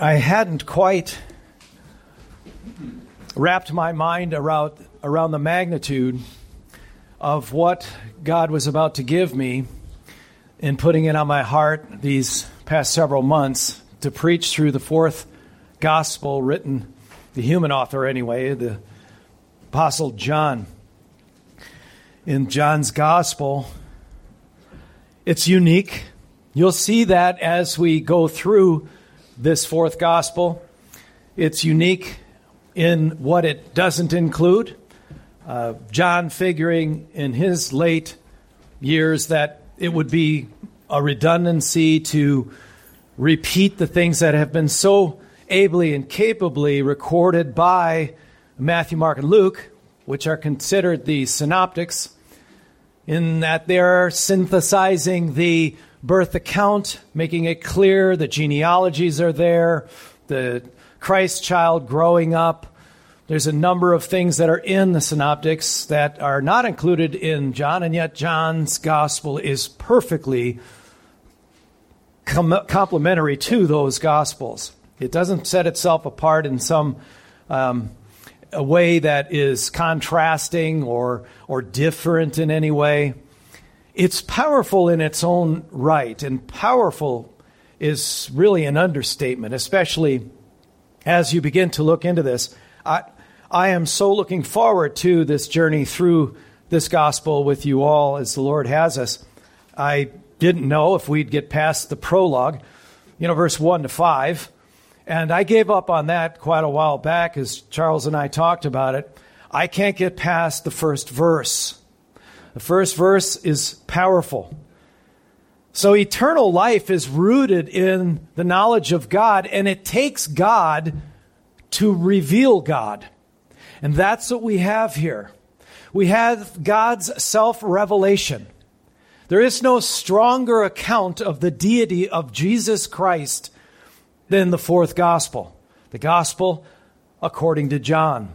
I hadn't quite wrapped my mind around, around the magnitude of what God was about to give me in putting it on my heart these past several months to preach through the fourth gospel written, the human author anyway, the Apostle John. In John's gospel, it's unique. You'll see that as we go through this fourth gospel. It's unique in what it doesn't include. Uh, John figuring in his late years that it would be a redundancy to repeat the things that have been so ably and capably recorded by Matthew, Mark, and Luke, which are considered the synoptics, in that they're synthesizing the birth account, making it clear the genealogies are there, the Christ child growing up. There's a number of things that are in the synoptics that are not included in John, and yet John's gospel is perfectly com- complementary to those gospels. It doesn't set itself apart in some um, a way that is contrasting or or different in any way it's powerful in its own right, and powerful is really an understatement, especially as you begin to look into this. I, I am so looking forward to this journey through this gospel with you all as the Lord has us. I didn't know if we'd get past the prologue, you know, verse 1 to 5. And I gave up on that quite a while back as Charles and I talked about it. I can't get past the first verse. The first verse is powerful. So, eternal life is rooted in the knowledge of God, and it takes God to reveal God. And that's what we have here. We have God's self revelation. There is no stronger account of the deity of Jesus Christ than the fourth gospel, the gospel according to John.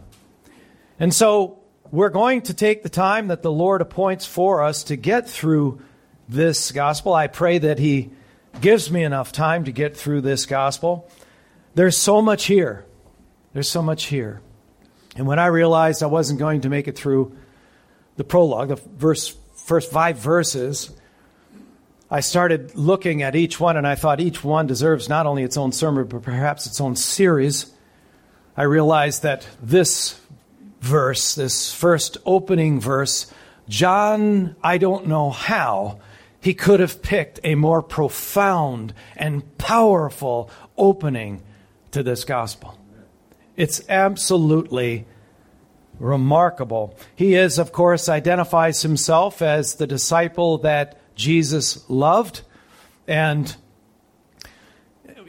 And so we're going to take the time that the Lord appoints for us to get through this gospel. I pray that He gives me enough time to get through this gospel. There's so much here. There's so much here. And when I realized I wasn't going to make it through the prologue, the verse, first five verses, I started looking at each one, and I thought each one deserves not only its own sermon, but perhaps its own series. I realized that this verse, this first opening verse, John, I don't know how, he could have picked a more profound and powerful opening to this gospel. It's absolutely remarkable. He is, of course, identifies himself as the disciple that Jesus loved. And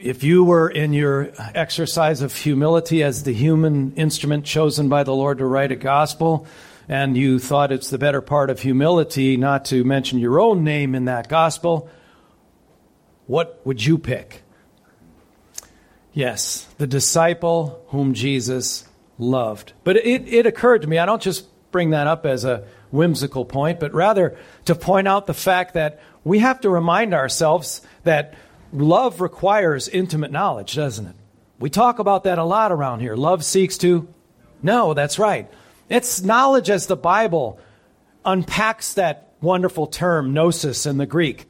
if you were in your exercise of humility as the human instrument chosen by the Lord to write a gospel, and you thought it's the better part of humility not to mention your own name in that gospel, what would you pick? Yes, the disciple whom Jesus loved. But it, it occurred to me, I don't just bring that up as a whimsical point, but rather to point out the fact that we have to remind ourselves that love requires intimate knowledge, doesn't it? We talk about that a lot around here. Love seeks to No, that's right. It's knowledge as the Bible unpacks that wonderful term, gnosis in the Greek.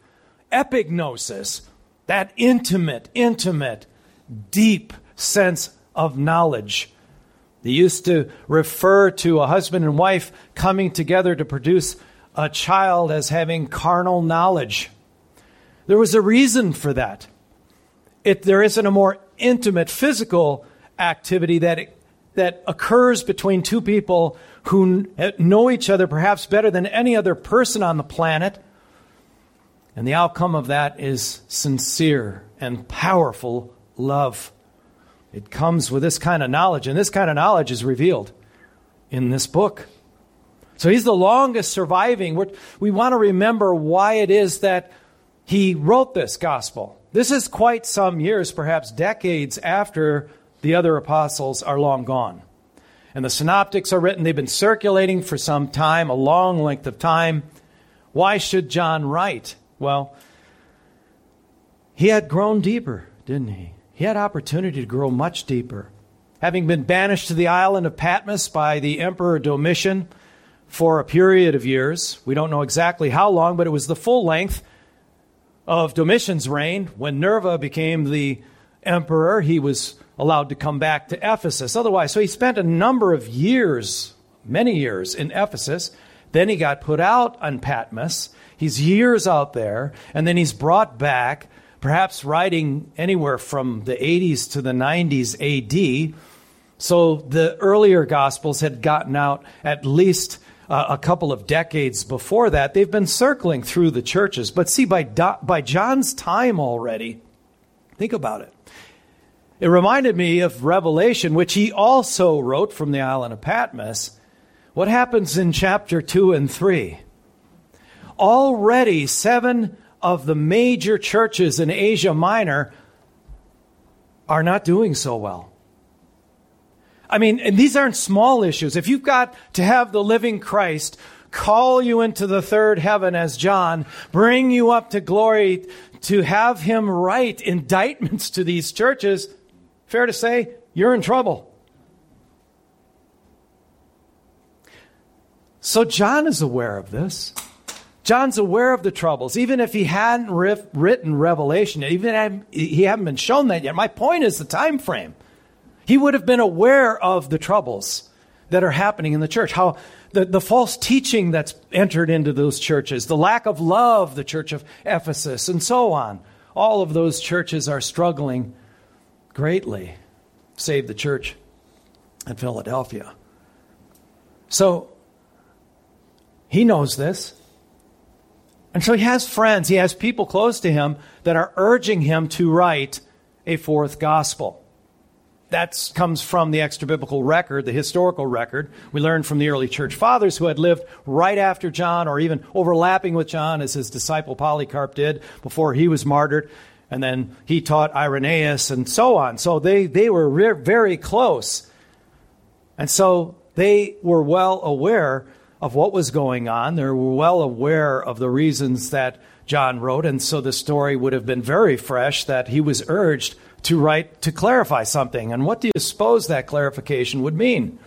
Epignosis, that intimate, intimate, deep sense of knowledge. They used to refer to a husband and wife coming together to produce a child as having carnal knowledge. There was a reason for that. It, there isn't a more intimate physical activity that, that occurs between two people who know each other perhaps better than any other person on the planet. And the outcome of that is sincere and powerful love. It comes with this kind of knowledge, and this kind of knowledge is revealed in this book. So he's the longest surviving. We're, we want to remember why it is that he wrote this gospel. This is quite some years, perhaps decades after the other apostles are long gone. And the synoptics are written, they've been circulating for some time, a long length of time. Why should John write? Well, he had grown deeper, didn't he? he had opportunity to grow much deeper. Having been banished to the island of Patmos by the Emperor Domitian for a period of years, we don't know exactly how long, but it was the full length of Domitian's reign. When Nerva became the emperor, he was allowed to come back to Ephesus. Otherwise, so he spent a number of years, many years in Ephesus. Then he got put out on Patmos. He's years out there, and then he's brought back perhaps writing anywhere from the 80s to the 90s AD. So the earlier Gospels had gotten out at least uh, a couple of decades before that. They've been circling through the churches. But see, by, Do- by John's time already, think about it. It reminded me of Revelation, which he also wrote from the island of Patmos. What happens in chapter 2 and 3? Already, seven of the major churches in Asia Minor are not doing so well. I mean, and these aren't small issues. If you've got to have the living Christ call you into the third heaven as John, bring you up to glory to have him write indictments to these churches, fair to say, you're in trouble. So John is aware of this. John's aware of the troubles, even if he hadn't written Revelation, even if he hadn't been shown that yet. My point is the time frame. He would have been aware of the troubles that are happening in the church, how the, the false teaching that's entered into those churches, the lack of love, the church of Ephesus, and so on. All of those churches are struggling greatly, save the church in Philadelphia. So, he knows this. And so he has friends, he has people close to him that are urging him to write a fourth gospel. That comes from the extra biblical record, the historical record. We learned from the early church fathers who had lived right after John or even overlapping with John as his disciple Polycarp did before he was martyred. And then he taught Irenaeus and so on. So they, they were re- very close. And so they were well aware of what was going on. They were well aware of the reasons that John wrote, and so the story would have been very fresh that he was urged to write to clarify something. And what do you suppose that clarification would mean?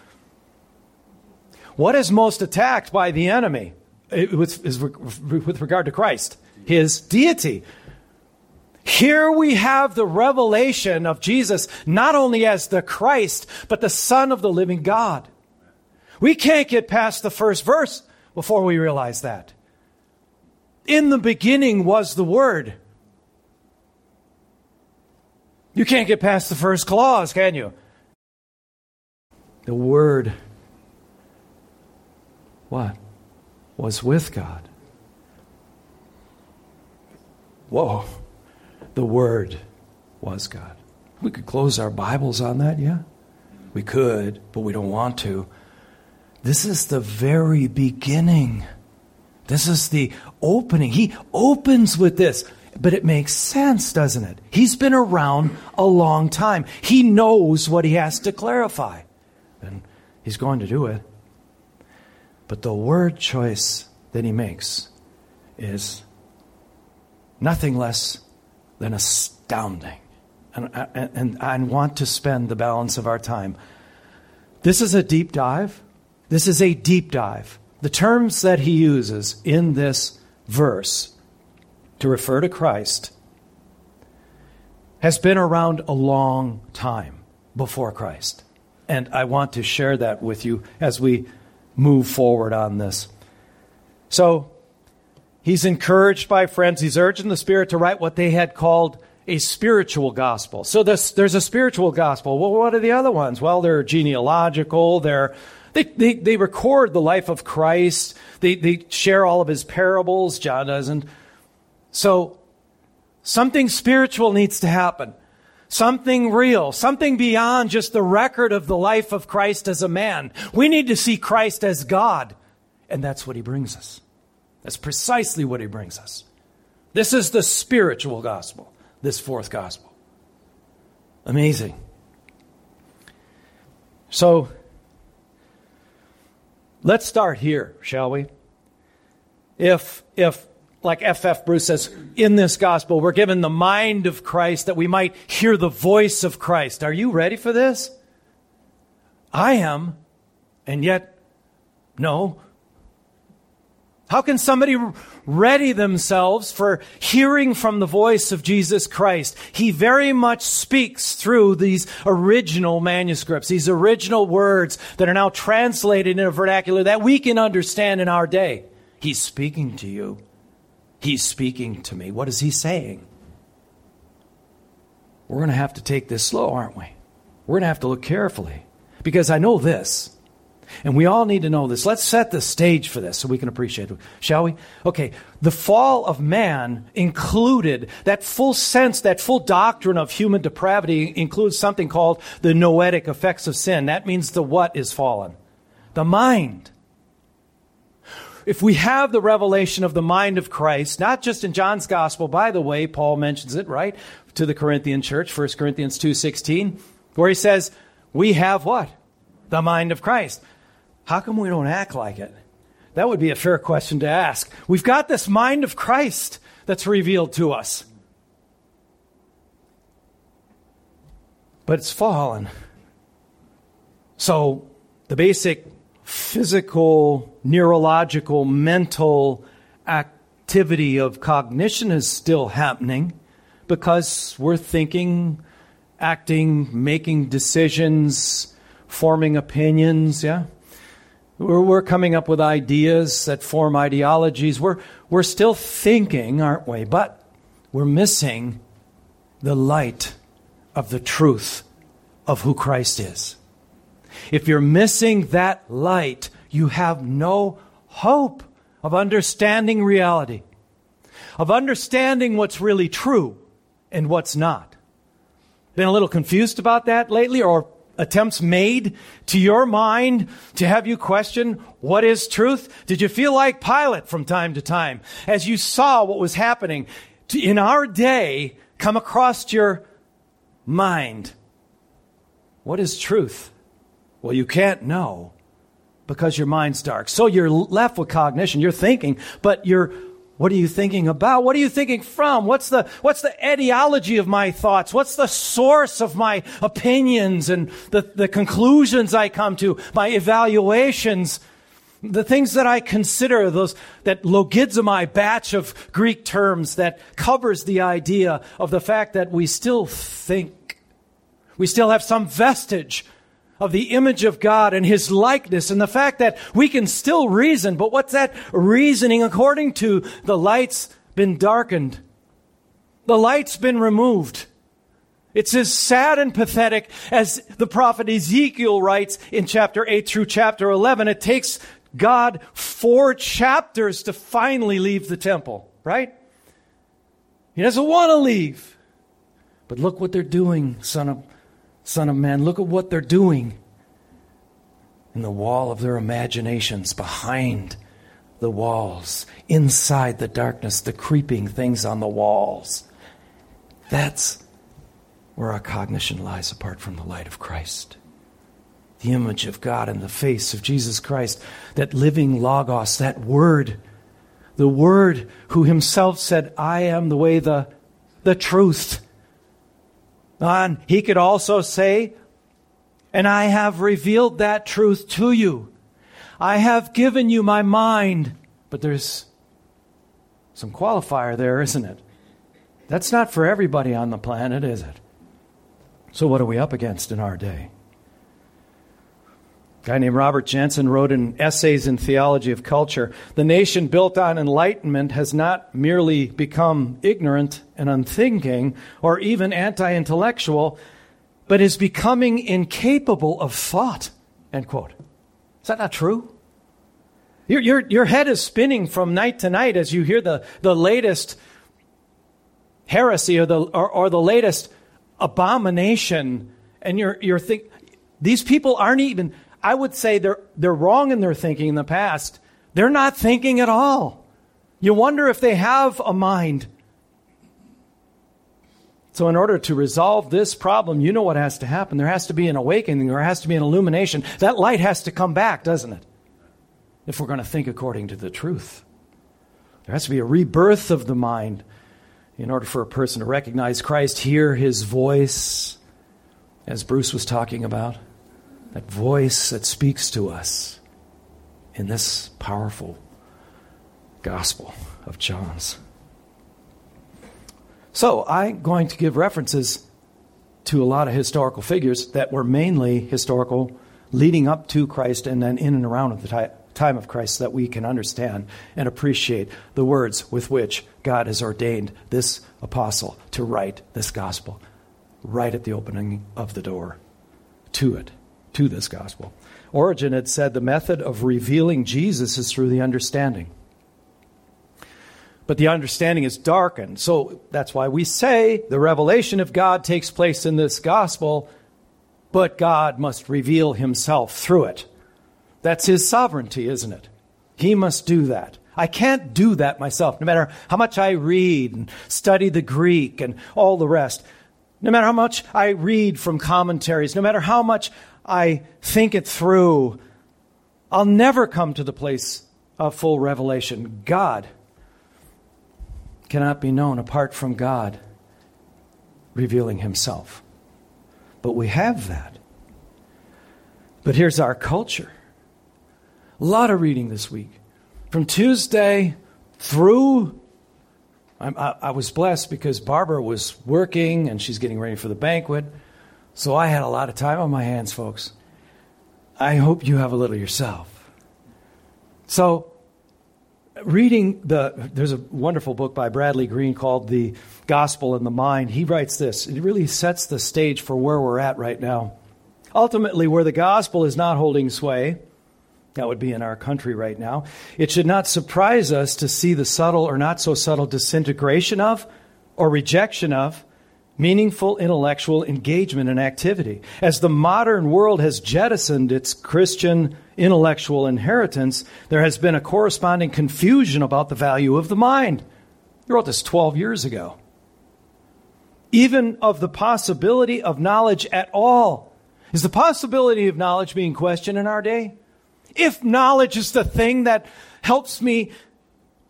What is most attacked by the enemy eh, with, with regard to Christ? His deity. Here we have the revelation of Jesus not only as the Christ, but the Son of the living God. We can't get past the first verse before we realize that. In the beginning was the Word. You can't get past the first clause, can you? The Word, what? Was with God. Whoa. The Word was God. We could close our Bibles on that, yeah? We could, but we don't want to. This is the very beginning. This is the opening. He opens with this, but it makes sense, doesn't it? He's been around a long time. He knows what he has to clarify, and he's going to do it. But the word choice that he makes is nothing less than astounding. And, and, and I want to spend the balance of our time. This is a deep dive. This is a deep dive. The terms that he uses in this verse to refer to Christ has been around a long time before Christ. And I want to share that with you as we move forward on this. So, he's encouraged by friends. He's urging the Spirit to write what they had called a spiritual gospel. So, this, there's a spiritual gospel. Well, what are the other ones? Well, they're genealogical, they're they, they, they record the life of Christ. They, they share all of his parables. John doesn't. So, something spiritual needs to happen. Something real. Something beyond just the record of the life of Christ as a man. We need to see Christ as God. And that's what he brings us. That's precisely what he brings us. This is the spiritual gospel, this fourth gospel. Amazing. So, Let's start here, shall we? If, if like F.F. F. Bruce says, in this gospel, we're given the mind of Christ that we might hear the voice of Christ. Are you ready for this? I am, and yet, no. How can somebody ready themselves for hearing from the voice of Jesus Christ? He very much speaks through these original manuscripts, these original words that are now translated in a vernacular that we can understand in our day. He's speaking to you. He's speaking to me. What is he saying? We're going to have to take this slow, aren't we? We're going to have to look carefully. Because I know this, and we all need to know this. Let's set the stage for this so we can appreciate it, shall we? Okay, the fall of man included that full sense, that full doctrine of human depravity includes something called the noetic effects of sin. That means the what is fallen? The mind if we have the revelation of the mind of Christ, not just in John's gospel, by the way, Paul mentions it, right, to the Corinthian church, 1 Corinthians 2.16, where he says, we have what? The mind of Christ. How come we don't act like it? That would be a fair question to ask. We've got this mind of Christ that's revealed to us. But it's fallen. So the basic physical, neurological, mental activity of cognition is still happening because we're thinking, acting, making decisions, forming opinions, yeah? We're, we're coming up with ideas that form ideologies. We're, we're still thinking, aren't we? But we're missing the light of the truth of who Christ is. If you're missing that light, you have no hope of understanding reality, of understanding what's really true and what's not. Been a little confused about that lately, or attempts made to your mind to have you question what is truth? Did you feel like Pilate from time to time as you saw what was happening in our day come across your mind? What is truth? Well, you can't know because your mind's dark. So you're left with cognition. You're thinking, but you're, what are you thinking about? What are you thinking from? What's the, what's the etiology of my thoughts? What's the source of my opinions and the, the conclusions I come to, my evaluations? The things that I consider, those, that logizomai batch of Greek terms that covers the idea of the fact that we still think. We still have some vestige of the image of God and His likeness and the fact that we can still reason, but what's that reasoning according to? The light's been darkened. The light's been removed. It's as sad and pathetic as the prophet Ezekiel writes in chapter 8 through chapter 11. It takes God four chapters to finally leave the temple, right? He doesn't want to leave. But look what they're doing, son of Son of Man, look at what they're doing in the wall of their imaginations, behind the walls, inside the darkness, the creeping things on the walls. That's where our cognition lies apart from the light of Christ. The image of God in the face of Jesus Christ, that living Logos, that Word, the Word who Himself said, I am the way, the, the truth, and he could also say, and I have revealed that truth to you. I have given you my mind. But there's some qualifier there, isn't it? That's not for everybody on the planet, is it? So, what are we up against in our day? Guy named Robert Jenson wrote in Essays in Theology of Culture The nation built on enlightenment has not merely become ignorant and unthinking or even anti intellectual, but is becoming incapable of thought. End quote. Is that not true? Your, your, your head is spinning from night to night as you hear the, the latest heresy or the, or, or the latest abomination, and you're, you're thinking, these people aren't even I would say they're, they're wrong in their thinking in the past. They're not thinking at all. You wonder if they have a mind. So, in order to resolve this problem, you know what has to happen. There has to be an awakening, there has to be an illumination. That light has to come back, doesn't it? If we're going to think according to the truth. There has to be a rebirth of the mind in order for a person to recognize Christ, hear his voice, as Bruce was talking about, that voice that speaks to us in this powerful gospel of John's. So, I'm going to give references to a lot of historical figures that were mainly historical leading up to Christ and then in and around the time of Christ that we can understand and appreciate the words with which God has ordained this apostle to write this gospel right at the opening of the door to it, to this gospel. Origen had said the method of revealing Jesus is through the understanding. But the understanding is darkened. So that's why we say the revelation of God takes place in this gospel, but God must reveal himself through it. That's his sovereignty, isn't it? He must do that. I can't do that myself, no matter how much I read and study the Greek and all the rest. No matter how much I read from commentaries, no matter how much I think it through, I'll never come to the place of full revelation. God cannot be known apart from God revealing Himself. But we have that. But here's our culture. A lot of reading this week. From Tuesday through I, I, was blessed because Barbara was working and she's getting ready for the banquet. So I had a lot of time on my hands, folks. I hope you have a little yourself. So, reading the, there's a wonderful book by Bradley Green called The Gospel in the Mind. He writes this, it really sets the stage for where we're at right now. Ultimately, where the gospel is not holding sway, that would be in our country right now. It should not surprise us to see the subtle or not so subtle disintegration of or rejection of meaningful intellectual engagement and activity. As the modern world has jettisoned its Christian intellectual inheritance, there has been a corresponding confusion about the value of the mind. He wrote this 12 years ago. Even of the possibility of knowledge at all. Is the possibility of knowledge being questioned in our day? If knowledge is the thing that helps me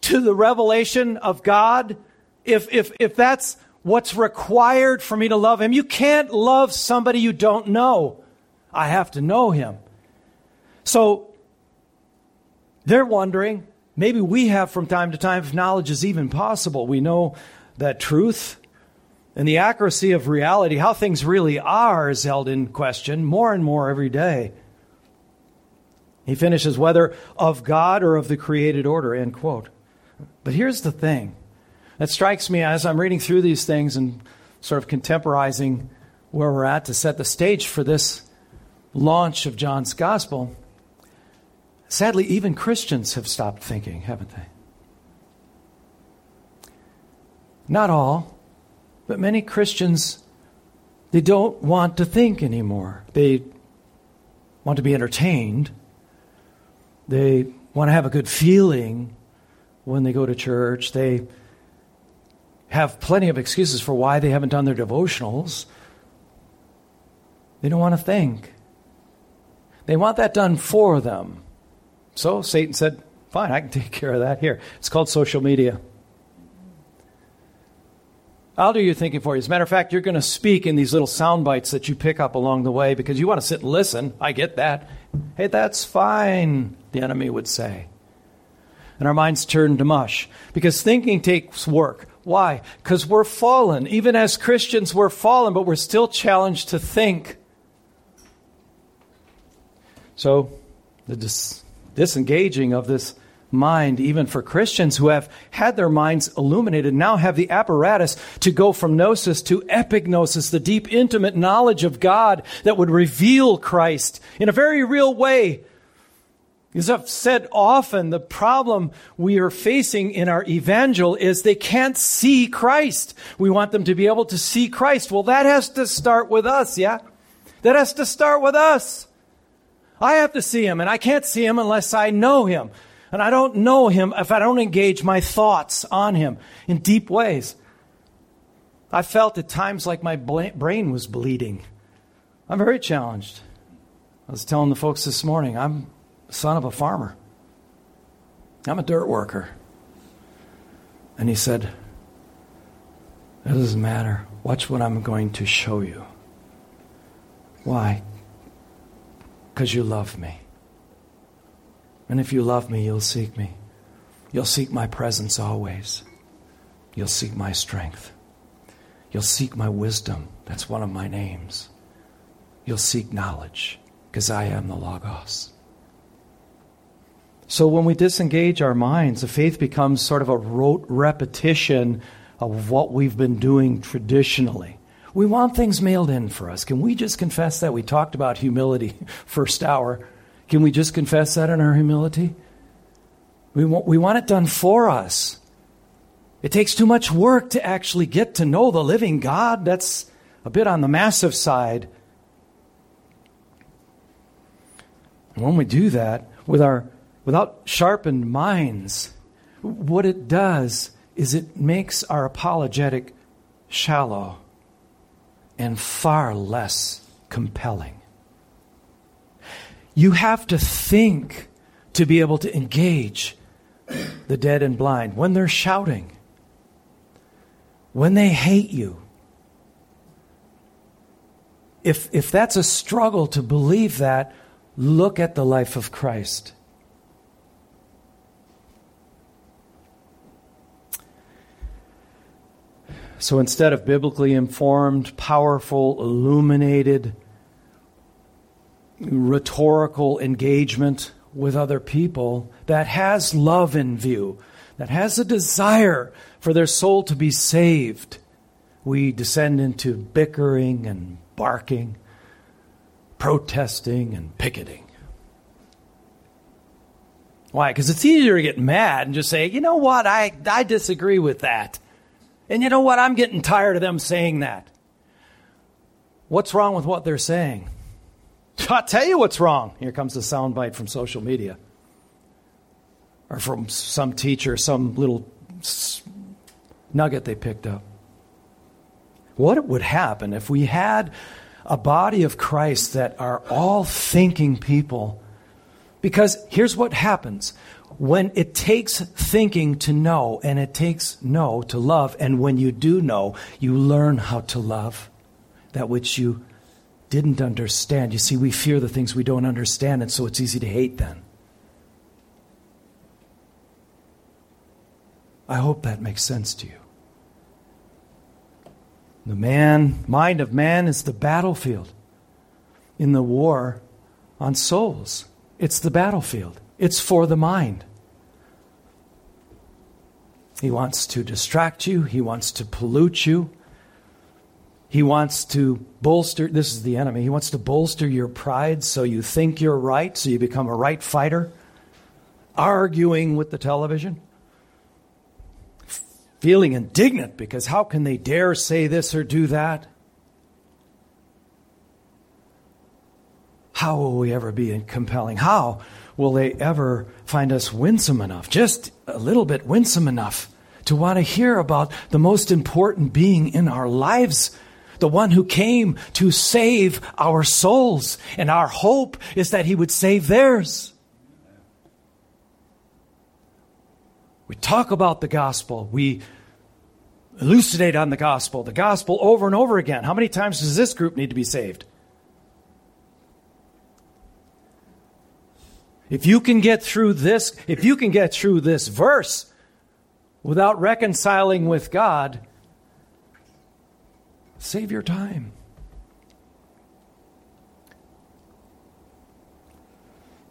to the revelation of God, if, if, if that's what's required for me to love Him, you can't love somebody you don't know. I have to know Him. So they're wondering, maybe we have from time to time if knowledge is even possible. We know that truth and the accuracy of reality, how things really are, is held in question more and more every day. He finishes, whether of God or of the created order, end quote. But here's the thing that strikes me as I'm reading through these things and sort of contemporizing where we're at to set the stage for this launch of John's gospel. Sadly, even Christians have stopped thinking, haven't they? Not all, but many Christians, they don't want to think anymore. They want to be entertained. They want to have a good feeling when they go to church. They have plenty of excuses for why they haven't done their devotionals. They don't want to think. They want that done for them. So Satan said, Fine, I can take care of that here. It's called social media. I'll do your thinking for you. As a matter of fact, you're going to speak in these little sound bites that you pick up along the way because you want to sit and listen. I get that. Hey, that's fine, the enemy would say. And our minds turn to mush because thinking takes work. Why? Because we're fallen. Even as Christians, we're fallen, but we're still challenged to think. So, the dis- disengaging of this mind, even for Christians who have had their minds illuminated, now have the apparatus to go from gnosis to epignosis, the deep, intimate knowledge of God that would reveal Christ in a very real way. As I've said often, the problem we are facing in our evangel is they can't see Christ. We want them to be able to see Christ. Well, that has to start with us, yeah? That has to start with us. I have to see him, and I can't see him unless I know him. And I don't know him if I don't engage my thoughts on him in deep ways. I felt at times like my brain was bleeding. I'm very challenged. I was telling the folks this morning, I'm son of a farmer. I'm a dirt worker. And he said, It doesn't matter. Watch what I'm going to show you. Why? Because you love me. And if you love me, you'll seek me. You'll seek my presence always. You'll seek my strength. You'll seek my wisdom. That's one of my names. You'll seek knowledge because I am the Logos. So when we disengage our minds, the faith becomes sort of a rote repetition of what we've been doing traditionally. We want things mailed in for us. Can we just confess that? We talked about humility first hour. Can we just confess that in our humility? We want, we want it done for us. It takes too much work to actually get to know the living God. That's a bit on the massive side. When we do that with our without sharpened minds, what it does is it makes our apologetic shallow and far less compelling. You have to think to be able to engage the dead and blind when they're shouting, when they hate you. If, if that's a struggle to believe that, look at the life of Christ. So instead of biblically informed, powerful, illuminated, rhetorical engagement with other people that has love in view, that has a desire for their soul to be saved, we descend into bickering and barking, protesting and picketing. Why? Because it's easier to get mad and just say, you know what, I, I disagree with that. And you know what? I'm getting tired of them saying that. What's wrong with what they're saying? I'll tell you what's wrong. Here comes the soundbite from social media or from some teacher, some little nugget they picked up. What would happen if we had a body of Christ that are all thinking people? Because here's what happens when it takes thinking to know and it takes know to love, and when you do know, you learn how to love that which you didn't understand. You see, we fear the things we don't understand, and so it's easy to hate then. I hope that makes sense to you. The man, mind of man is the battlefield in the war on souls. It's the battlefield. It's for the mind. He wants to distract you, he wants to pollute you. He wants to bolster, this is the enemy, he wants to bolster your pride so you think you're right, so you become a right fighter, arguing with the television, feeling indignant because how can they dare say this or do that? How will we ever be compelling? How will they ever find us winsome enough, just a little bit winsome enough, to want to hear about the most important being in our lives? The one who came to save our souls. And our hope is that he would save theirs. We talk about the gospel. We elucidate on the gospel, the gospel over and over again. How many times does this group need to be saved? If you can get through this, if you can get through this verse without reconciling with God, save your time.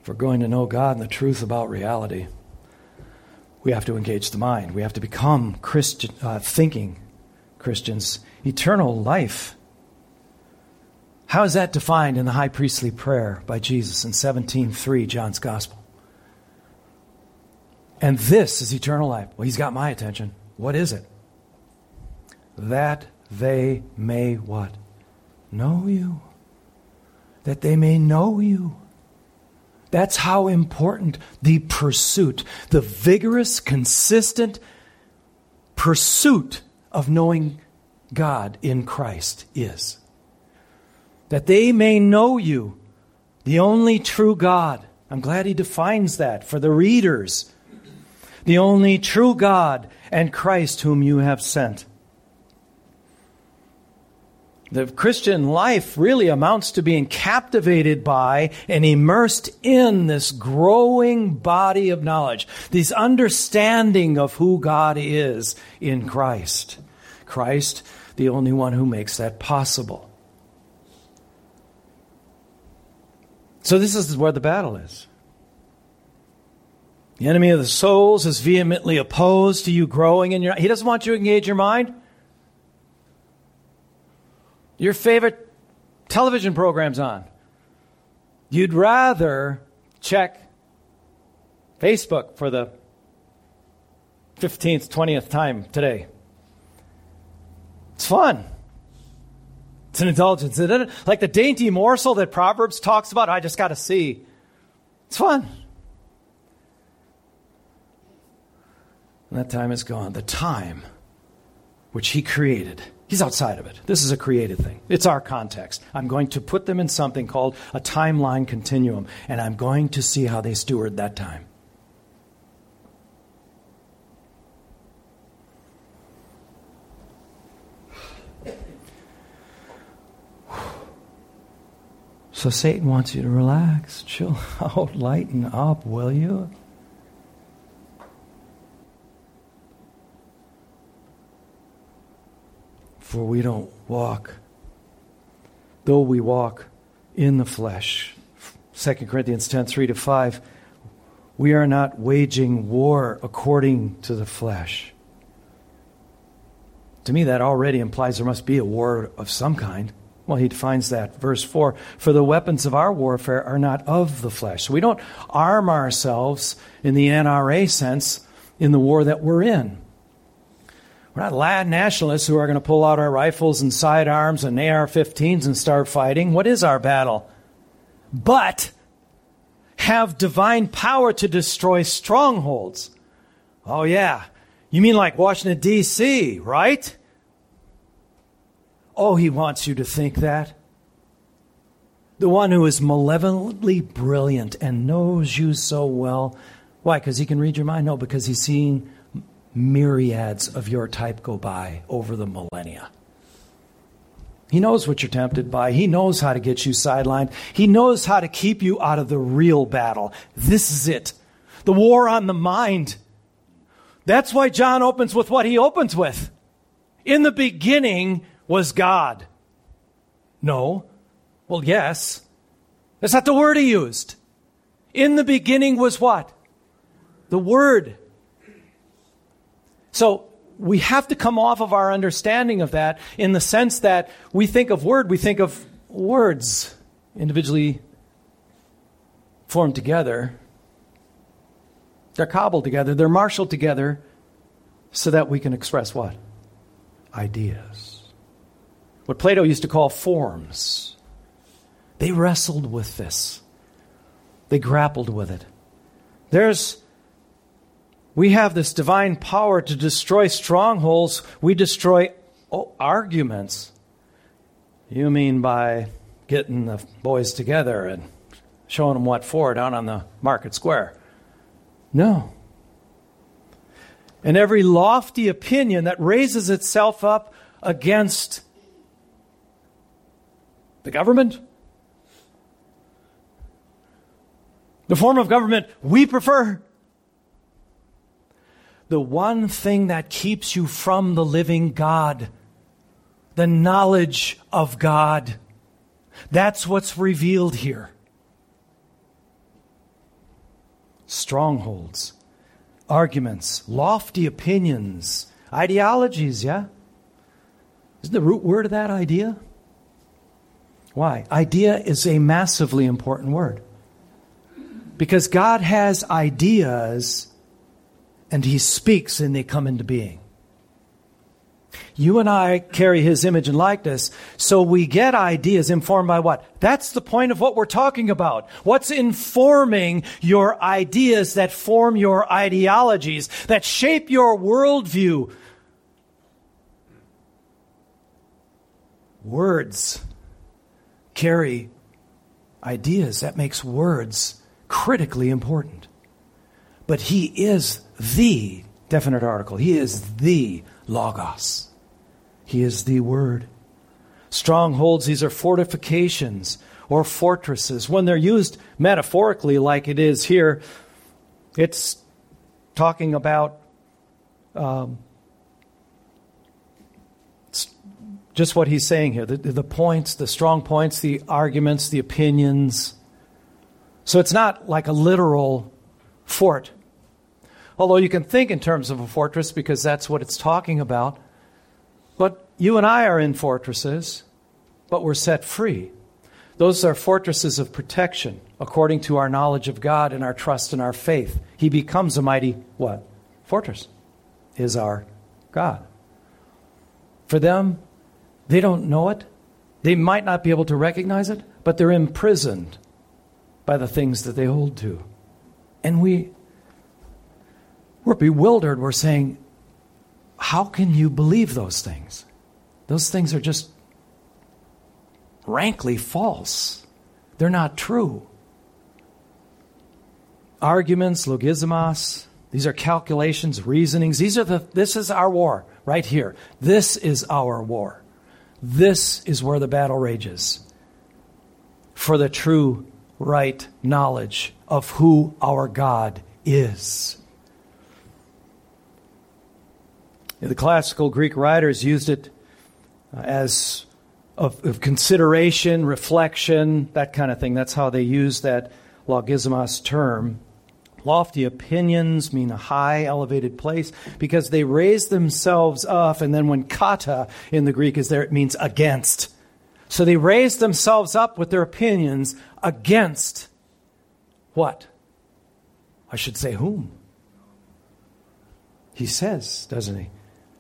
If we're going to know God and the truth about reality, we have to engage the mind. We have to become Christian, uh, thinking Christians. Eternal life how is that defined in the high priestly prayer by Jesus in 17:3, John's Gospel? And this is eternal life. Well, he's got my attention. What is it? That they may what? Know you. That they may know you. That's how important the pursuit, the vigorous, consistent pursuit of knowing God in Christ is that they may know you, the only true God. I'm glad he defines that for the readers. the only true God, and Christ whom you have sent. The Christian life really amounts to being captivated by and immersed in this growing body of knowledge, this understanding of who God is in Christ. Christ, the only one who makes that possible. So, this is where the battle is. The enemy of the souls is vehemently opposed to you growing in your. He doesn't want you to engage your mind. Your favorite television program's on. You'd rather check Facebook for the 15th, 20th time today. It's fun. It's an indulgence. Like the dainty morsel that Proverbs talks about, I just got to see. It's fun. And that time is gone. The time which He created. He's outside of it. This is a created thing. It's our context. I'm going to put them in something called a timeline continuum, and I'm going to see how they steward that time. So Satan wants you to relax, chill out, lighten up, will you? For we don't walk, though we walk in the flesh. 2 Corinthians 10 3 to 5. We are not waging war according to the flesh. To me, that already implies there must be a war of some kind. Well, he defines that. Verse 4 For the weapons of our warfare are not of the flesh. So we don't arm ourselves in the NRA sense in the war that we're in. We're not lad nationalists who are going to pull out our rifles and sidearms and AR 15s and start fighting. What is our battle? But have divine power to destroy strongholds. Oh, yeah. You mean like Washington, D.C., right? Oh, he wants you to think that. The one who is malevolently brilliant and knows you so well. Why? Because he can read your mind? No, because he's seeing myriads of your type go by over the millennia. He knows what you're tempted by. He knows how to get you sidelined. He knows how to keep you out of the real battle. This is it. The war on the mind. That's why John opens with what he opens with. In the beginning was God. No. Well, yes. That's not the word he used. In the beginning was what? The Word. So we have to come off of our understanding of that in the sense that we think of word, we think of words individually formed together. They're cobbled together, they're marshaled together so that we can express what? Ideas. What Plato used to call forms. They wrestled with this, they grappled with it. There's we have this divine power to destroy strongholds. We destroy oh, arguments. You mean by getting the boys together and showing them what for down on the market square? No. And every lofty opinion that raises itself up against the government, the form of government we prefer, the one thing that keeps you from the living God, the knowledge of God. That's what's revealed here. Strongholds, arguments, lofty opinions, ideologies, yeah? Isn't the root word of that idea? Why? Idea is a massively important word. Because God has ideas and he speaks and they come into being. You and I carry his image and likeness, so we get ideas informed by what? That's the point of what we're talking about. What's informing your ideas that form your ideologies, that shape your worldview? Words carry ideas. That makes words critically important. But he is the definite article. He is the Logos. He is the Word. Strongholds, these are fortifications or fortresses. When they're used metaphorically, like it is here, it's talking about um, just what he's saying here the, the points, the strong points, the arguments, the opinions. So it's not like a literal fort. Although you can think in terms of a fortress because that's what it's talking about. But you and I are in fortresses, but we're set free. Those are fortresses of protection according to our knowledge of God and our trust and our faith. He becomes a mighty what? Fortress is our God. For them, they don't know it. They might not be able to recognize it, but they're imprisoned by the things that they hold to. And we we're bewildered. We're saying, how can you believe those things? Those things are just rankly false. They're not true. Arguments, logismos, these are calculations, reasonings. These are the this is our war right here. This is our war. This is where the battle rages. For the true right knowledge of who our God is. The classical Greek writers used it uh, as of, of, consideration, reflection, that kind of thing. That's how they use that logismos term. Lofty opinions mean a high, elevated place because they raise themselves up, and then when kata in the Greek is there, it means against. So they raise themselves up with their opinions against what? I should say, whom? He says, doesn't he?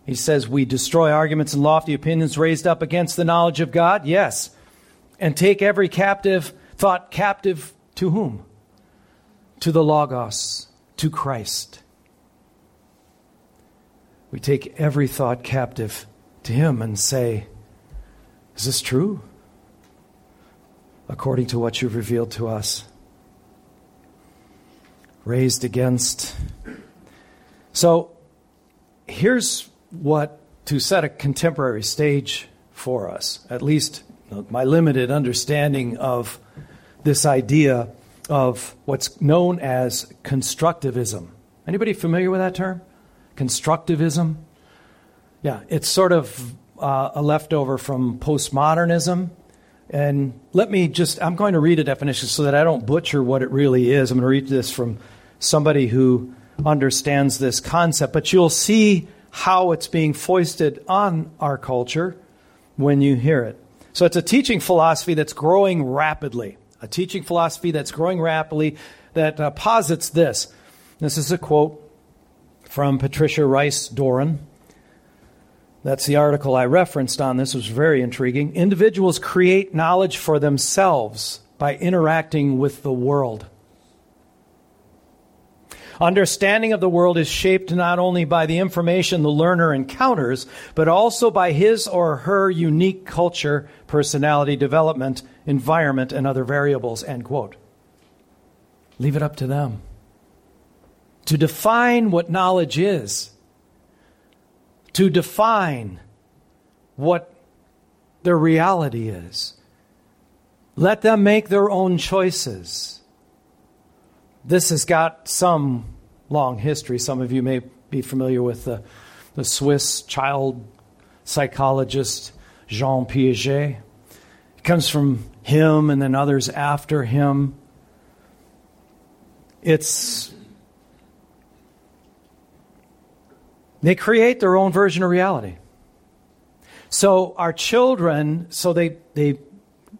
He says, We destroy arguments and lofty opinions raised up against the knowledge of God. Yes. And take every captive thought captive to whom? To the Logos, to Christ. We take every thought captive to Him and say, Is this true? According to what you've revealed to us. Raised against. So here's what to set a contemporary stage for us, at least my limited understanding of this idea of what's known as constructivism. Anybody familiar with that term? Constructivism? Yeah, it's sort of uh, a leftover from postmodernism. And let me just, I'm going to read a definition so that I don't butcher what it really is. I'm going to read this from somebody who understands this concept. But you'll see how it's being foisted on our culture when you hear it. So it's a teaching philosophy that's growing rapidly. A teaching philosophy that's growing rapidly that uh, posits this. This is a quote from Patricia Rice Doran. That's the article I referenced on this. It was very intriguing. Individuals create knowledge for themselves by interacting with the world. Understanding of the world is shaped not only by the information the learner encounters, but also by his or her unique culture, personality development, environment, and other variables. End quote. Leave it up to them. To define what knowledge is, to define what their reality is. Let them make their own choices. This has got some long history. Some of you may be familiar with the, the Swiss child psychologist Jean Piaget. It comes from him and then others after him. It's they create their own version of reality. So our children, so they they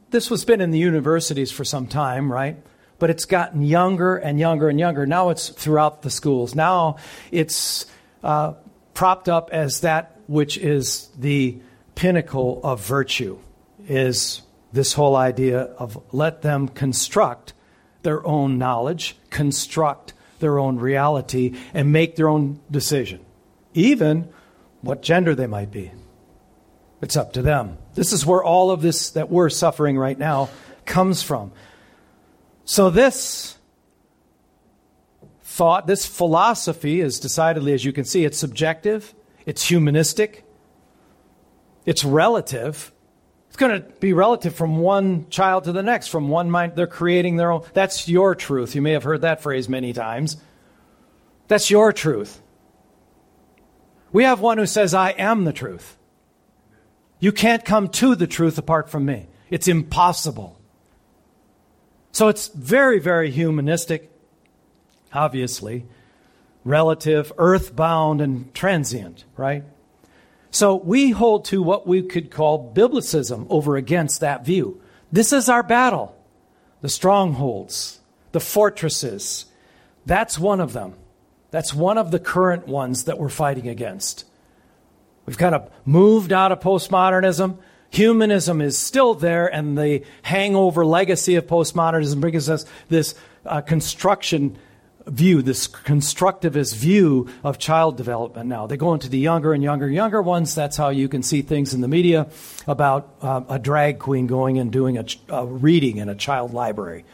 this was been in the universities for some time, right? But it's gotten younger and younger and younger. Now it's throughout the schools. Now it's uh, propped up as that which is the pinnacle of virtue, is this whole idea of let them construct their own knowledge, construct their own reality, and make their own decision, even what gender they might be. It's up to them. This is where all of this that we're suffering right now comes from. So, this thought, this philosophy is decidedly, as you can see, it's subjective, it's humanistic, it's relative. It's going to be relative from one child to the next, from one mind. They're creating their own. That's your truth. You may have heard that phrase many times. That's your truth. We have one who says, I am the truth. You can't come to the truth apart from me. It's impossible. So it's very, very humanistic, obviously, relative, earthbound, and transient, right? So we hold to what we could call biblicism over against that view. This is our battle. The strongholds, the fortresses. That's one of them. That's one of the current ones that we're fighting against. We've kind of moved out of postmodernism. Humanism is still there, and the hangover legacy of postmodernism brings us this uh, construction view, this constructivist view of child development now. They go into the younger and younger, younger ones. That's how you can see things in the media about uh, a drag queen going and doing a, a reading in a child library.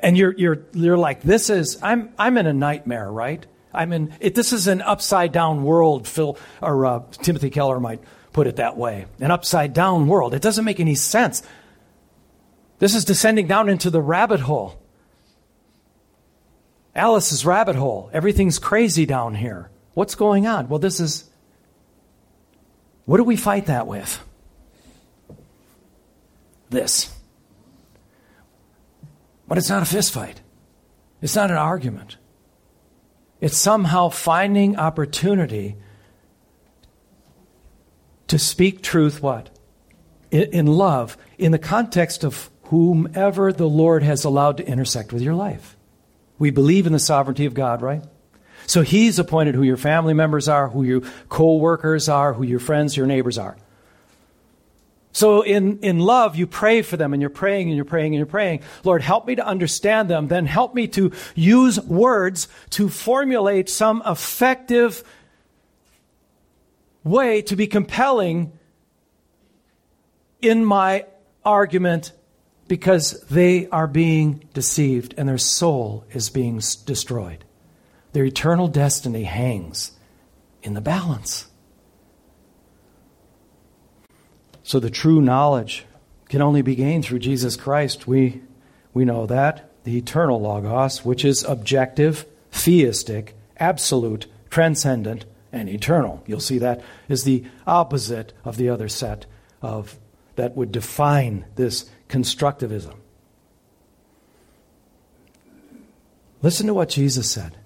And you're, you're, you're like, this is, I'm, I'm in a nightmare, right? I'm in, it, this is an upside down world, Phil, or uh, Timothy Keller might put it that way. An upside down world. It doesn't make any sense. This is descending down into the rabbit hole. Alice's rabbit hole. Everything's crazy down here. What's going on? Well, this is. What do we fight that with? This. But it's not a fist fight. It's not an argument. It's somehow finding opportunity to speak truth what? In, in, love, in the context of whomever the Lord has allowed to intersect with your life. We believe in the sovereignty of God, right? So He's appointed who your family members are, who your co workers are, who your friends, your neighbors are. So in, in love, you pray for them and you're praying and you're praying and you're praying. Lord, help me to understand them. Then help me to use words to formulate some effective way to be compelling in my argument because they are being deceived and their soul is being destroyed. Their eternal destiny hangs in the balance. So the true knowledge can only be gained through Jesus Christ. We, we know that. The eternal Logos, which is objective, theistic, absolute, transcendent, and eternal. You'll see that is the opposite of the other set of that would define this constructivism. Listen to what Jesus said.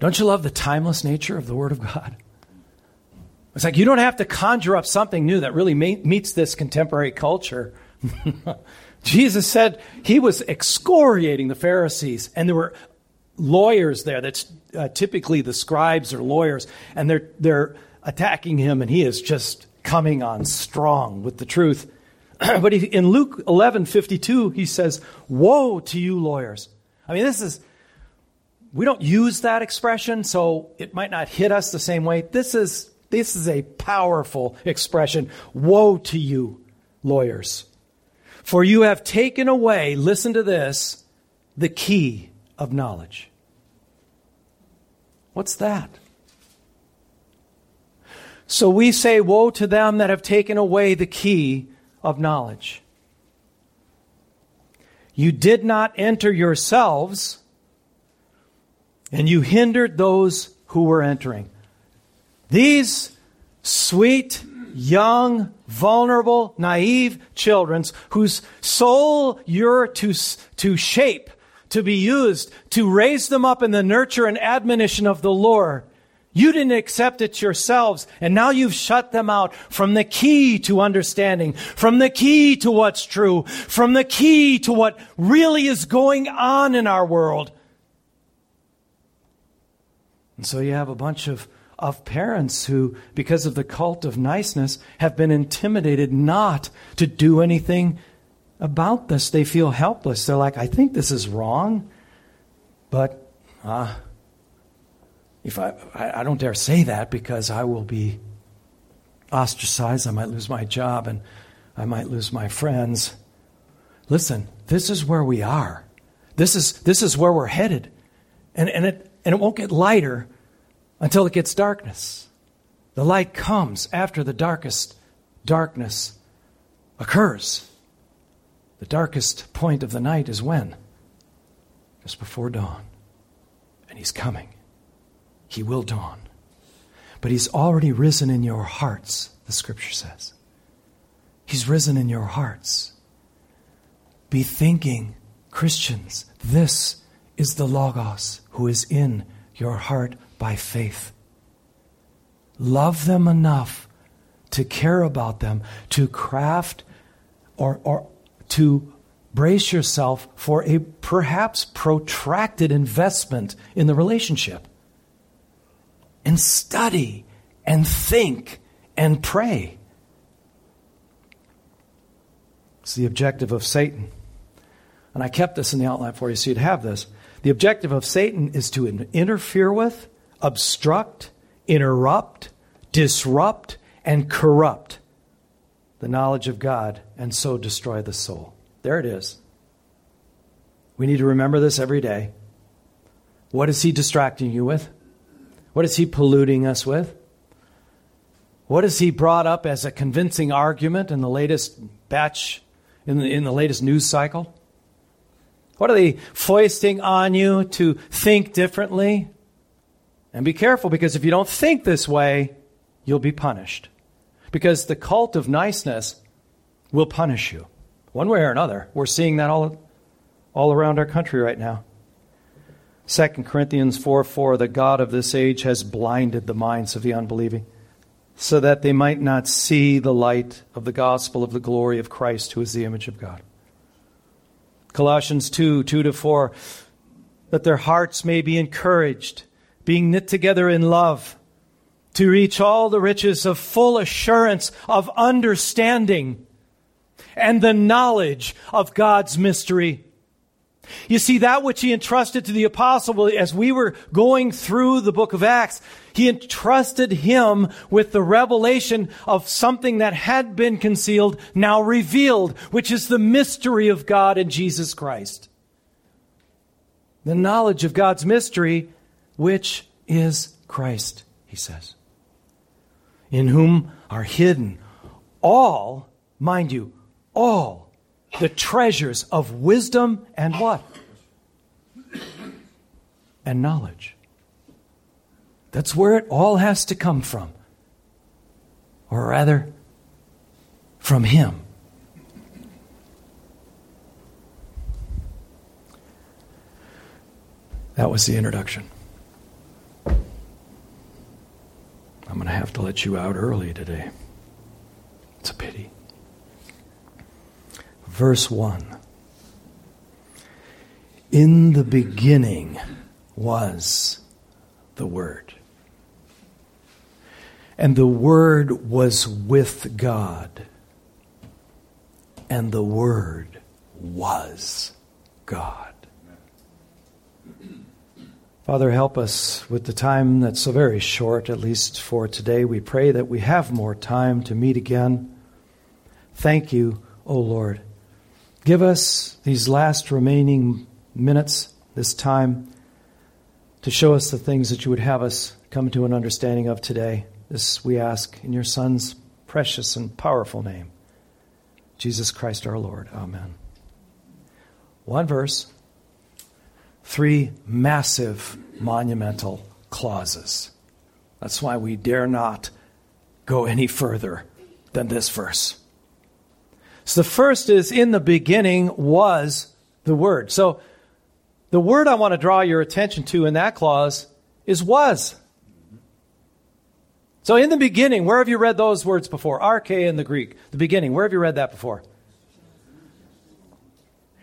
Don't you love the timeless nature of the Word of God? It's like you don't have to conjure up something new that really meets this contemporary culture. Jesus said he was excoriating the Pharisees, and there were lawyers there. That's uh, typically the scribes or lawyers, and they're they're attacking him, and he is just coming on strong with the truth. but he, in Luke eleven fifty two, he says, "Woe to you, lawyers!" I mean, this is we don't use that expression, so it might not hit us the same way. This is this is a powerful expression. Woe to you, lawyers. For you have taken away, listen to this, the key of knowledge. What's that? So we say, Woe to them that have taken away the key of knowledge. You did not enter yourselves, and you hindered those who were entering. These sweet, young, vulnerable, naive children whose soul you're to, to shape, to be used, to raise them up in the nurture and admonition of the Lord. You didn't accept it yourselves, and now you've shut them out from the key to understanding, from the key to what's true, from the key to what really is going on in our world. And so you have a bunch of of parents who, because of the cult of niceness, have been intimidated not to do anything about this. They feel helpless. They're like, I think this is wrong, but uh, if I, I, I don't dare say that because I will be ostracized. I might lose my job and I might lose my friends. Listen, this is where we are. This is, this is where we're headed. And, and it, and it won't get lighter until it gets darkness. The light comes after the darkest darkness occurs. The darkest point of the night is when? Just before dawn. And he's coming. He will dawn. But he's already risen in your hearts, the scripture says. He's risen in your hearts. Be thinking, Christians, this is the Logos who is in your heart by faith. Love them enough to care about them, to craft or, or to brace yourself for a perhaps protracted investment in the relationship. And study and think and pray. It's the objective of Satan. And I kept this in the outline for you so you'd have this. The objective of Satan is to interfere with, obstruct, interrupt, disrupt, and corrupt the knowledge of God and so destroy the soul. There it is. We need to remember this every day. What is he distracting you with? What is he polluting us with? What has he brought up as a convincing argument in the latest batch, in the, in the latest news cycle? What are they foisting on you to think differently? And be careful because if you don't think this way, you'll be punished. Because the cult of niceness will punish you, one way or another. We're seeing that all, all around our country right now. 2 Corinthians 4 4, the God of this age has blinded the minds of the unbelieving, so that they might not see the light of the gospel of the glory of Christ, who is the image of God. Colossians 2 2 to 4, that their hearts may be encouraged, being knit together in love to reach all the riches of full assurance of understanding and the knowledge of God's mystery. You see, that which he entrusted to the apostle as we were going through the book of Acts, he entrusted him with the revelation of something that had been concealed, now revealed, which is the mystery of God in Jesus Christ. The knowledge of God's mystery, which is Christ, he says in whom are hidden all, mind you, all the treasures of wisdom and what? And knowledge. That's where it all has to come from. Or rather, from Him. That was the introduction. I'm going to have to let you out early today. It's a pity. Verse 1 In the beginning was the Word. And the Word was with God. And the Word was God. Father, help us with the time that's so very short, at least for today. We pray that we have more time to meet again. Thank you, O Lord. Give us these last remaining minutes, this time, to show us the things that you would have us come to an understanding of today. This we ask in your Son's precious and powerful name, Jesus Christ our Lord. Amen. One verse three massive monumental clauses. That's why we dare not go any further than this verse. So the first is in the beginning was the Word. So the word I want to draw your attention to in that clause is was. So in the beginning, where have you read those words before? Arche in the Greek. The beginning, where have you read that before?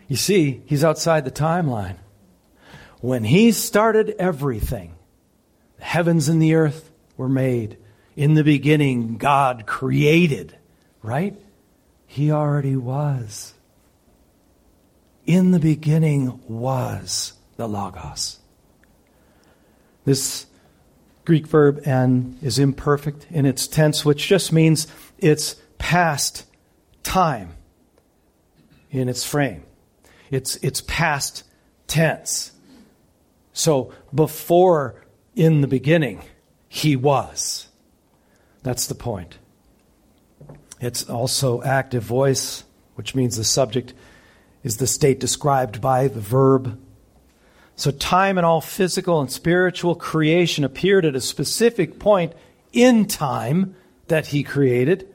You see, he's outside the timeline. When he started everything, the heavens and the earth were made. In the beginning, God created, right? He already was. In the beginning was the Logos. This Greek verb en is imperfect in its tense, which just means it's past time in its frame. It's, it's past tense. So before in the beginning, he was. That's the point. It's also active voice, which means the subject is the state described by the verb. So time and all physical and spiritual creation appeared at a specific point in time that he created.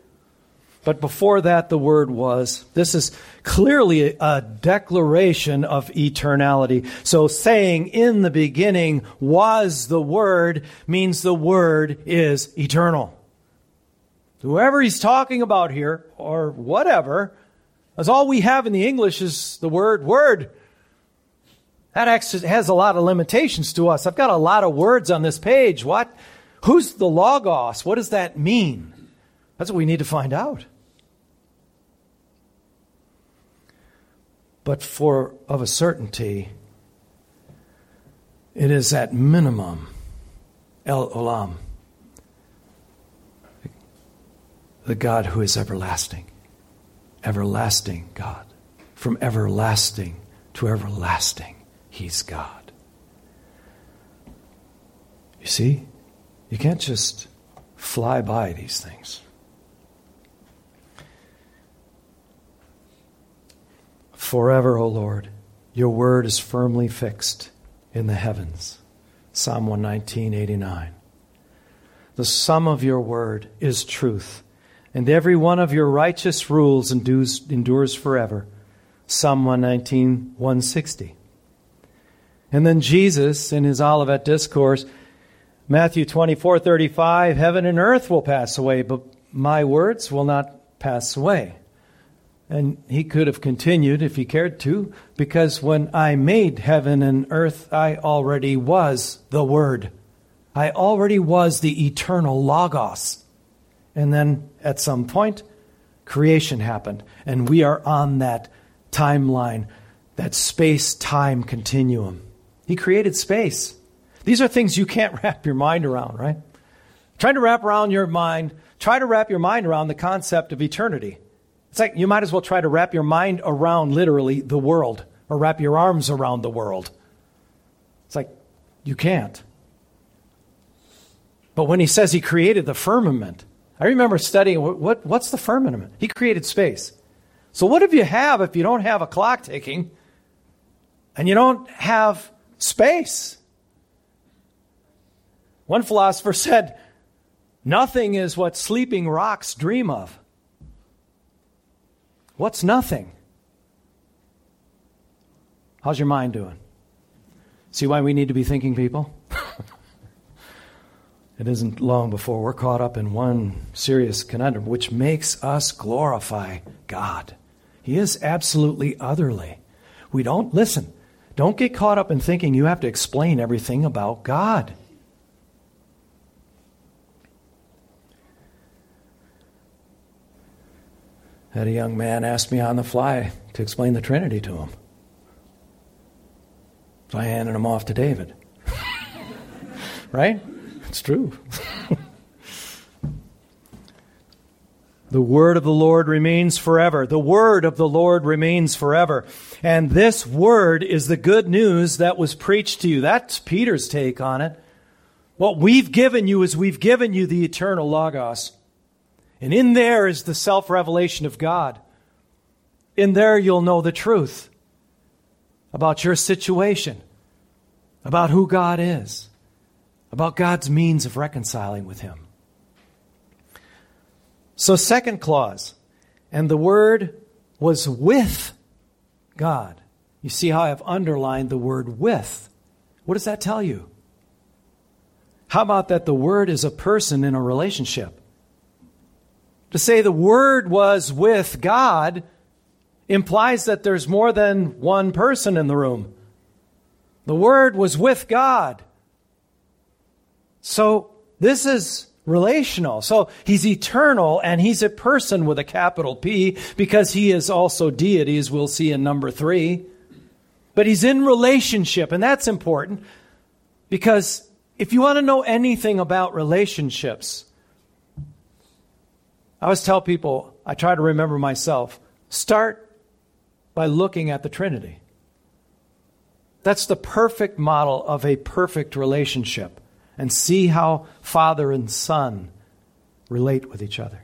But before that, the Word was. This is clearly a declaration of eternality. So saying in the beginning was the Word means the Word is eternal. Whoever he's talking about here, or whatever, as all we have in the English is the word word. That actually has a lot of limitations to us. I've got a lot of words on this page. What? Who's the Logos? What does that mean? That's what we need to find out. But for of a certainty, it is at minimum El Olam, the God who is everlasting. Everlasting God. From everlasting to everlasting, He's God. You see, you can't just fly by these things. Forever, O Lord, your word is firmly fixed in the heavens. Psalm 119, 89. The sum of your word is truth, and every one of your righteous rules endures, forever. Psalm 119, 160. And then Jesus, in his Olivet Discourse, Matthew 24, 35, heaven and earth will pass away, but my words will not pass away. And he could have continued if he cared to, because when I made heaven and earth, I already was the Word. I already was the eternal Logos. And then at some point, creation happened. And we are on that timeline, that space time continuum. He created space. These are things you can't wrap your mind around, right? Trying to wrap around your mind, try to wrap your mind around the concept of eternity. It's like you might as well try to wrap your mind around literally the world or wrap your arms around the world. It's like you can't. But when he says he created the firmament, I remember studying what, what, what's the firmament? He created space. So what if you have if you don't have a clock ticking and you don't have space? One philosopher said, Nothing is what sleeping rocks dream of. What's nothing? How's your mind doing? See why we need to be thinking people? it isn't long before we're caught up in one serious conundrum, which makes us glorify God. He is absolutely otherly. We don't, listen, don't get caught up in thinking you have to explain everything about God. Had a young man ask me on the fly to explain the Trinity to him. So I handed him off to David. right? It's true. the word of the Lord remains forever. The word of the Lord remains forever. And this word is the good news that was preached to you. That's Peter's take on it. What we've given you is we've given you the eternal Logos. And in there is the self revelation of God. In there, you'll know the truth about your situation, about who God is, about God's means of reconciling with Him. So, second clause, and the Word was with God. You see how I've underlined the word with. What does that tell you? How about that the Word is a person in a relationship? To say the Word was with God implies that there's more than one person in the room. The Word was with God. So this is relational. So he's eternal and he's a person with a capital P because he is also deity, as we'll see in number three. But he's in relationship, and that's important because if you want to know anything about relationships, I always tell people, I try to remember myself, start by looking at the Trinity. That's the perfect model of a perfect relationship. And see how father and son relate with each other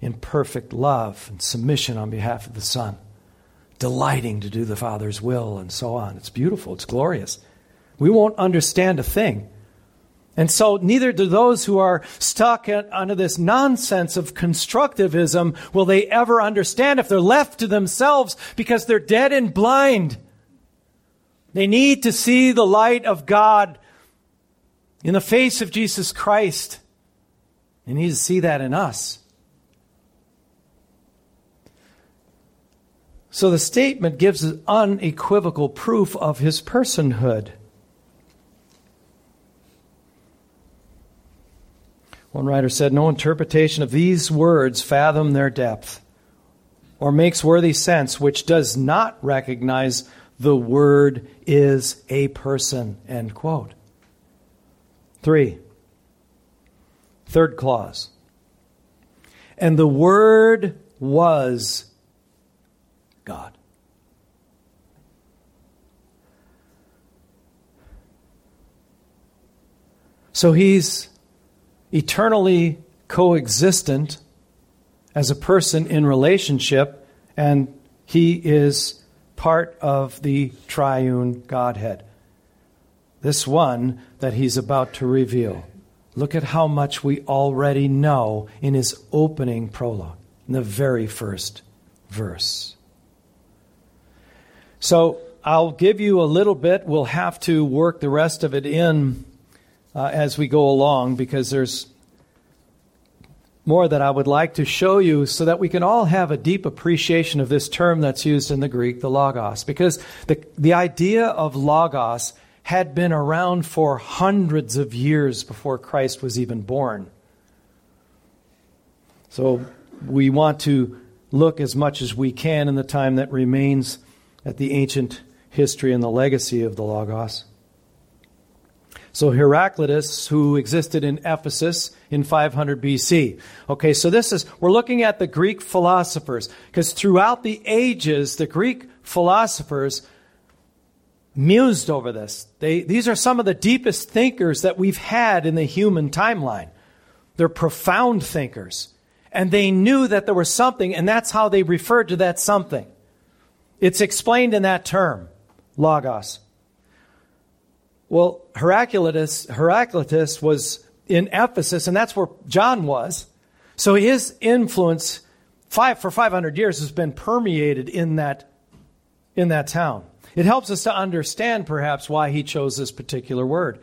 in perfect love and submission on behalf of the son, delighting to do the father's will, and so on. It's beautiful, it's glorious. We won't understand a thing. And so, neither do those who are stuck under this nonsense of constructivism will they ever understand if they're left to themselves because they're dead and blind. They need to see the light of God in the face of Jesus Christ. They need to see that in us. So the statement gives unequivocal proof of his personhood. One writer said, No interpretation of these words fathom their depth or makes worthy sense which does not recognize the word is a person. End quote. Three. Third clause. And the word was God. So he's eternally coexistent as a person in relationship, and he is part of the triune Godhead. This one that he's about to reveal. Look at how much we already know in his opening prologue, in the very first verse. So I'll give you a little bit. We'll have to work the rest of it in uh, as we go along because there's more that I would like to show you so that we can all have a deep appreciation of this term that's used in the Greek, the logos. Because the, the idea of logos had been around for hundreds of years before Christ was even born. So we want to look as much as we can in the time that remains at the ancient history and the legacy of the logos. So Heraclitus, who existed in Ephesus in 500 BC. Okay, so this is, we're looking at the Greek philosophers, because throughout the ages, the Greek philosophers mused over this. They, these are some of the deepest thinkers that we've had in the human timeline. They're profound thinkers. And they knew that there was something, and that's how they referred to that something. It's explained in that term, logos. Well, Heraclitus, Heraclitus was in Ephesus, and that's where John was. So his influence five, for 500 years has been permeated in that, in that town. It helps us to understand, perhaps, why he chose this particular word.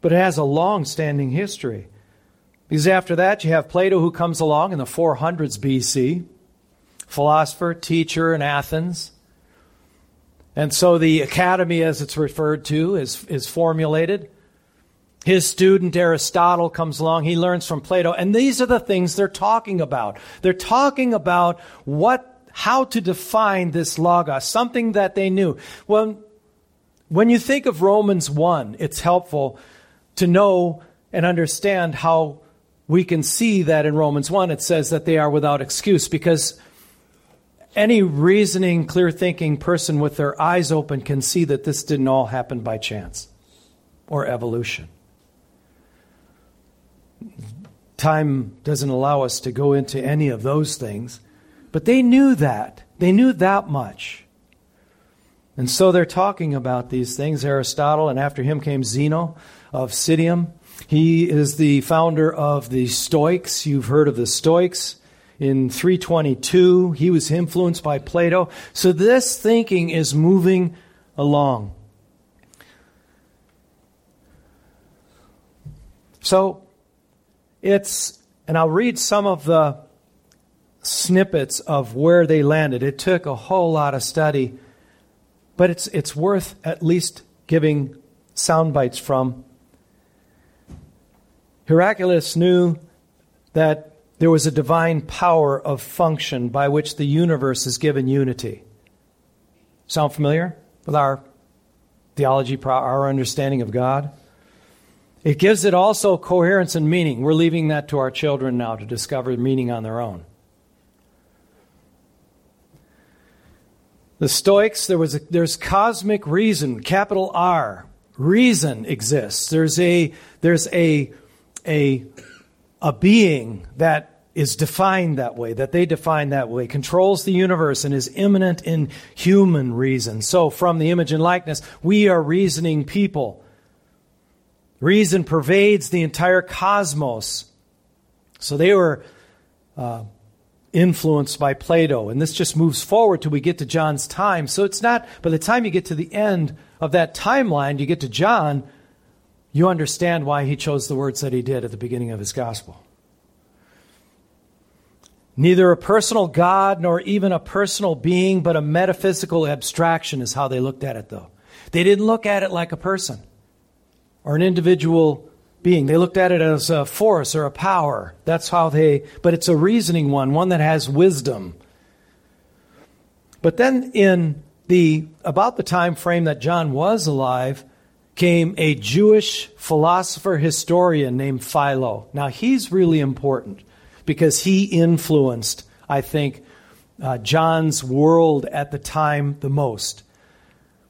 But it has a long standing history. Because after that, you have Plato who comes along in the 400s BC, philosopher, teacher in Athens. And so the academy, as it's referred to, is, is formulated. His student Aristotle comes along. He learns from Plato. And these are the things they're talking about. They're talking about what, how to define this logos, something that they knew. Well, when you think of Romans 1, it's helpful to know and understand how we can see that in Romans 1 it says that they are without excuse because any reasoning, clear thinking person with their eyes open can see that this didn't all happen by chance or evolution. Time doesn't allow us to go into any of those things, but they knew that. They knew that much. And so they're talking about these things. Aristotle, and after him came Zeno of Citium. He is the founder of the Stoics. You've heard of the Stoics in 322. He was influenced by Plato. So this thinking is moving along. So it's, and I'll read some of the snippets of where they landed. It took a whole lot of study, but it's, it's worth at least giving sound bites from. Heraclitus knew that there was a divine power of function by which the universe is given unity. Sound familiar with our theology, our understanding of God? It gives it also coherence and meaning. We're leaving that to our children now to discover meaning on their own. The Stoics, there was a, there's cosmic reason, capital R. Reason exists. There's a there's a a a being that is defined that way, that they define that way, controls the universe and is immanent in human reason. So, from the image and likeness, we are reasoning people. Reason pervades the entire cosmos. So, they were uh, influenced by Plato. And this just moves forward till we get to John's time. So it's not, by the time you get to the end of that timeline, you get to John, you understand why he chose the words that he did at the beginning of his gospel. Neither a personal God nor even a personal being, but a metaphysical abstraction is how they looked at it, though. They didn't look at it like a person or an individual being. They looked at it as a force or a power. That's how they, but it's a reasoning one, one that has wisdom. But then in the, about the time frame that John was alive, came a Jewish philosopher historian named Philo. Now he's really important because he influenced, I think, uh, John's world at the time the most.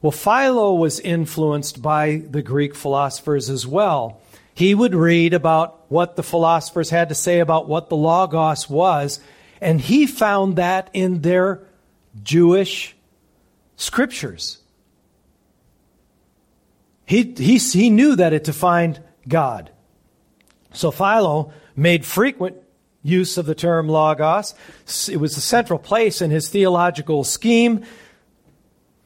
Well, Philo was influenced by the Greek philosophers as well he would read about what the philosophers had to say about what the Logos was, and he found that in their Jewish scriptures. He, he, he knew that it defined God. So Philo made frequent use of the term Logos. It was a central place in his theological scheme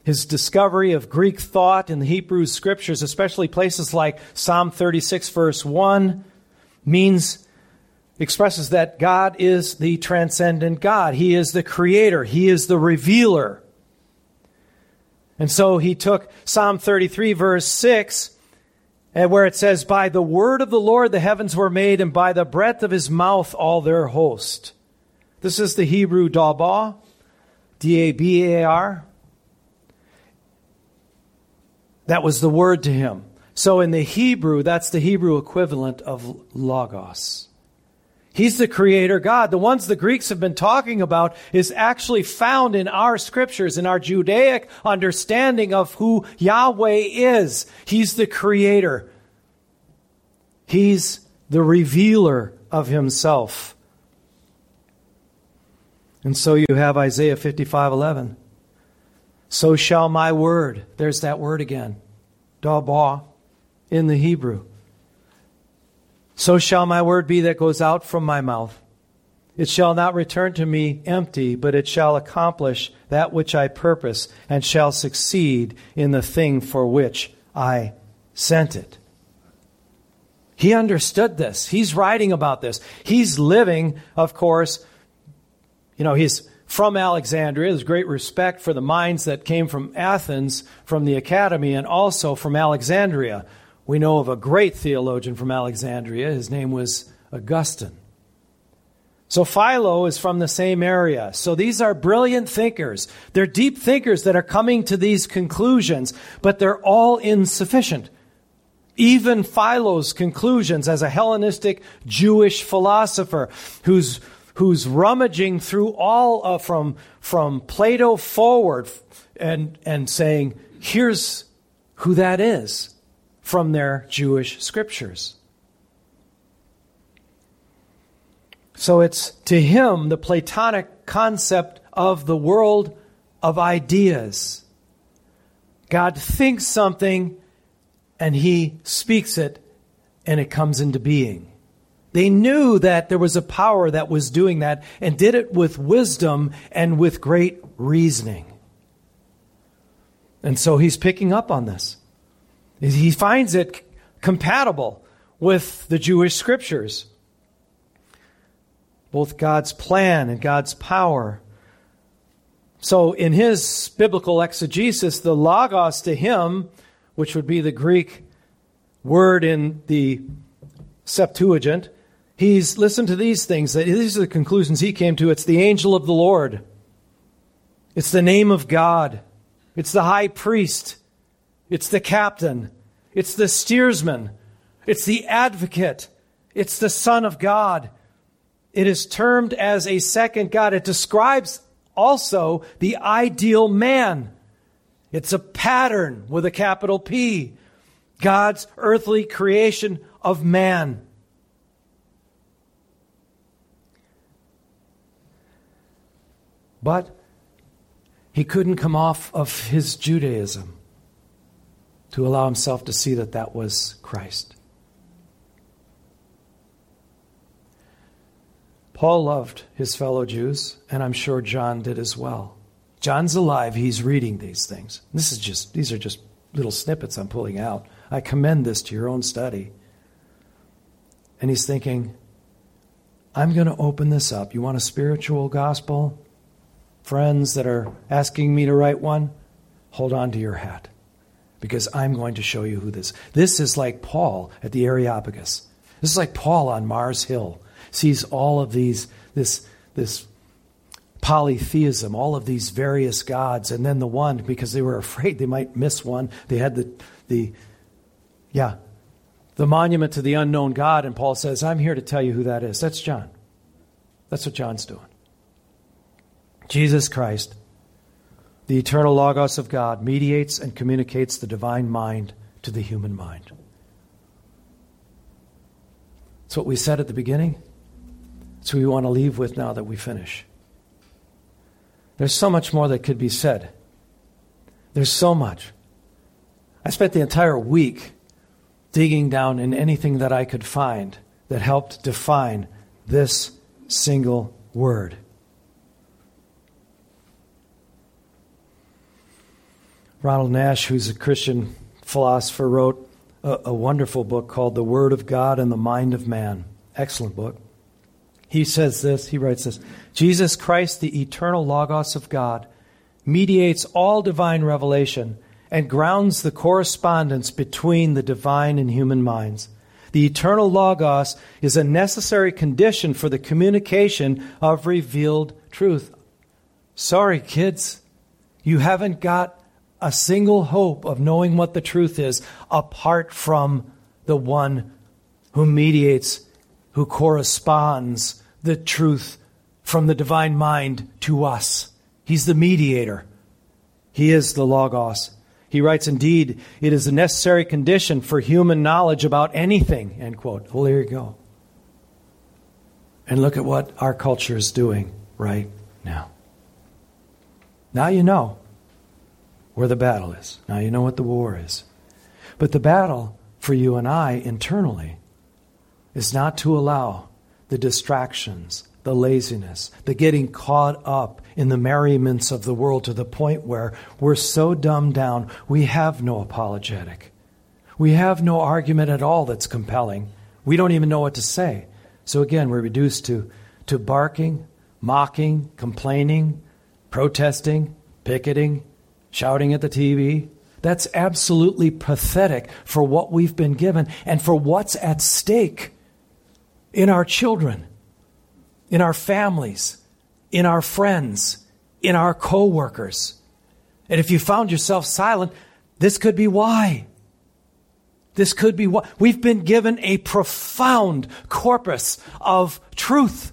his discovery of Greek thought in the Hebrew scriptures, especially places like Psalm 36, verse 1, means, expresses that God is the transcendent God. He is the creator, He is the revealer. And so he took Psalm 33, verse 6, and where it says, By the word of the Lord the heavens were made, and by the breath of his mouth all their host. This is the Hebrew Dabar, D A B A R. That was the word to him. So in the Hebrew, that's the Hebrew equivalent of Logos. He's the creator God. The ones the Greeks have been talking about is actually found in our scriptures, in our Judaic understanding of who Yahweh is. He's the creator. He's the revealer of himself. And so you have Isaiah 55 11. So shall my word, there's that word again, dabar, in the Hebrew. So shall my word be that goes out from my mouth. It shall not return to me empty, but it shall accomplish that which I purpose, and shall succeed in the thing for which I sent it. He understood this. He's writing about this. He's living, of course, you know, he's from Alexandria. There's great respect for the minds that came from Athens, from the academy, and also from Alexandria. We know of a great theologian from Alexandria. His name was Augustine. So Philo is from the same area. So these are brilliant thinkers. They're deep thinkers that are coming to these conclusions, but they're all insufficient. Even Philo's conclusions as a Hellenistic Jewish philosopher who's who's rummaging through all uh, from, from Plato forward and, and saying, here's who that is from their Jewish scriptures. So it's to him the Platonic concept of the world of ideas. God thinks something and he speaks it and it comes into being. They knew that there was a power that was doing that and did it with wisdom and with great reasoning. And so he's picking up on this. He finds it compatible with the Jewish scriptures, both God's plan and God's power. So, in his biblical exegesis, the logos to him, which would be the Greek word in the Septuagint, He's listened to these things. That These are the conclusions he came to. It's the angel of the Lord. It's the name of God. It's the high priest. It's the captain. It's the steersman. It's the advocate. It's the Son of God. It is termed as a second God. It describes also the ideal man. It's a pattern with a capital P. God's earthly creation of man. But he couldn't come off of his Judaism to allow himself to see that that was Christ. Paul loved his fellow Jews, and I'm sure John did as well. John's alive, he's reading these things. This is just these are just little snippets I'm pulling out. I commend this to your own study. And he's thinking, I'm going to open this up. You want a spiritual gospel? friends that are asking me to write one, hold on to your hat because I'm going to show you who this. This is like Paul at the Areopagus. This is like Paul on Mars Hill. Sees all of these this this polytheism, all of these various gods, and then the one because they were afraid they might miss one. They had the the yeah the monument to the unknown God, and Paul says, "I'm here to tell you who that is." That's John. That's what John's doing. Jesus Christ, the eternal Logos of God, mediates and communicates the divine mind to the human mind. That's what we said at the beginning. That's what we want to leave with now that we finish. There's so much more that could be said. There's so much. I spent the entire week digging down in anything that I could find that helped define this single word. Ronald Nash, who's a Christian philosopher, wrote a, a, wonderful book called The Word of God and the Mind of Man. Excellent book. He says this, he writes this Jesus Christ, the eternal Logos of God, mediates all divine revelation and grounds the correspondence between the divine and human minds. The eternal Logos is a necessary condition for the communication of revealed truth. Sorry, kids, you haven't got a single hope of knowing what the truth is apart from the one who mediates, who corresponds the truth from the divine mind to us. He's the mediator. He is the Logos. He writes, Indeed, it is a necessary condition for human knowledge about anything. End quote. Well, there you go. And look at what our culture is doing right now. Now you know where the battle is. Now you know what the war is. But the battle for you and I internally is not to allow the distractions, the laziness, the getting caught up in the merriments of the world to the point where we're so dumbed down we have no apologetic. We have no argument at all that's compelling. We don't even know what to say. So again, we're reduced to, to barking, mocking, complaining, protesting, picketing, shouting at the TV. That's absolutely pathetic for what we've been given and for what's at stake in our children, in our families, in our friends, in our coworkers. And if you found yourself silent, this could be why. This could be why. We've been given a profound corpus of truth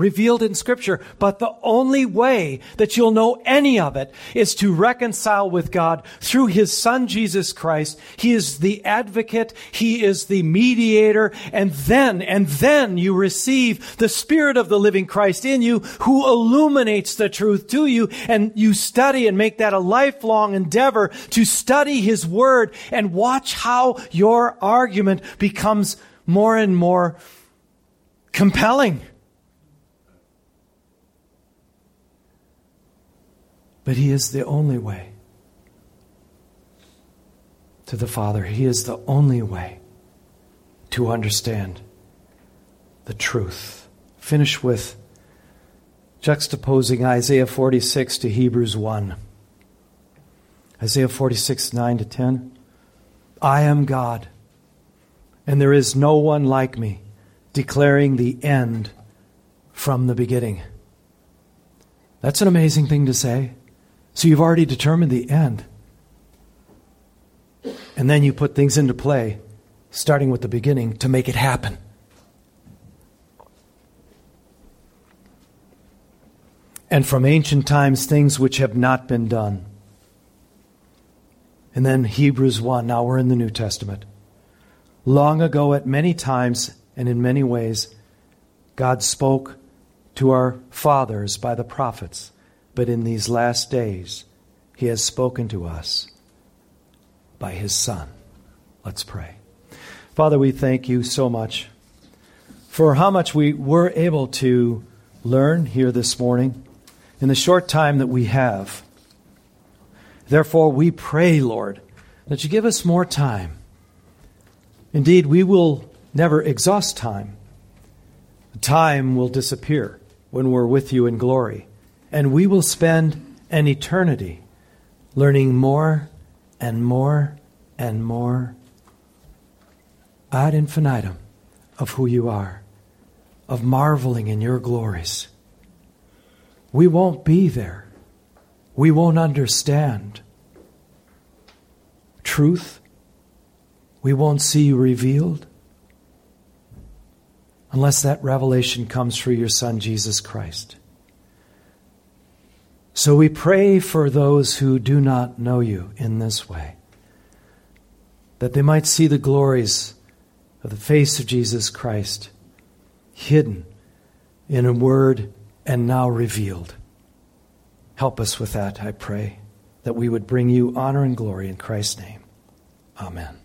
revealed in Scripture, but the only way that you'll know any of it is to reconcile with God through His Son Jesus Christ. He is the advocate, He is the mediator, and then, and then you receive the Spirit of the living Christ in you who illuminates the truth to you, and you study and make that a lifelong endeavor to study His Word and watch how your argument becomes more and more compelling But He is the only way to the Father. He is the only way to understand the truth. Finish with juxtaposing Isaiah 46 to Hebrews 1. Isaiah 46, 9 to 10. I am God, and there is no one like me, declaring the end from the beginning. That's an amazing thing to say. So you've already determined the end. And then you put things into play, starting with the beginning, to make it happen. and from ancient times things which have not been done. And then Hebrews 1, now we're in the New Testament. Long ago, at many times and in many ways, God spoke to our fathers by the prophets, but in these last days, He has spoken to us by His Son. Let's pray. Father, we thank you so much for how much we were able to learn here this morning in the short time that we have. Therefore, we pray, Lord, that you give us more time. Indeed, we will never exhaust time. Time will disappear when we're with you in glory, and we will spend an eternity learning more and more and more ad infinitum of who you are, of marveling in your glories. We won't be there. We won't understand truth. We won't see you revealed unless that revelation comes through your Son, Jesus Christ. So we pray for those who do not know you in this way, that they might see the glories of the face of Jesus Christ hidden in a word and now revealed. Help us with that, I pray, that we would bring you honor and glory in Christ's name. Amen.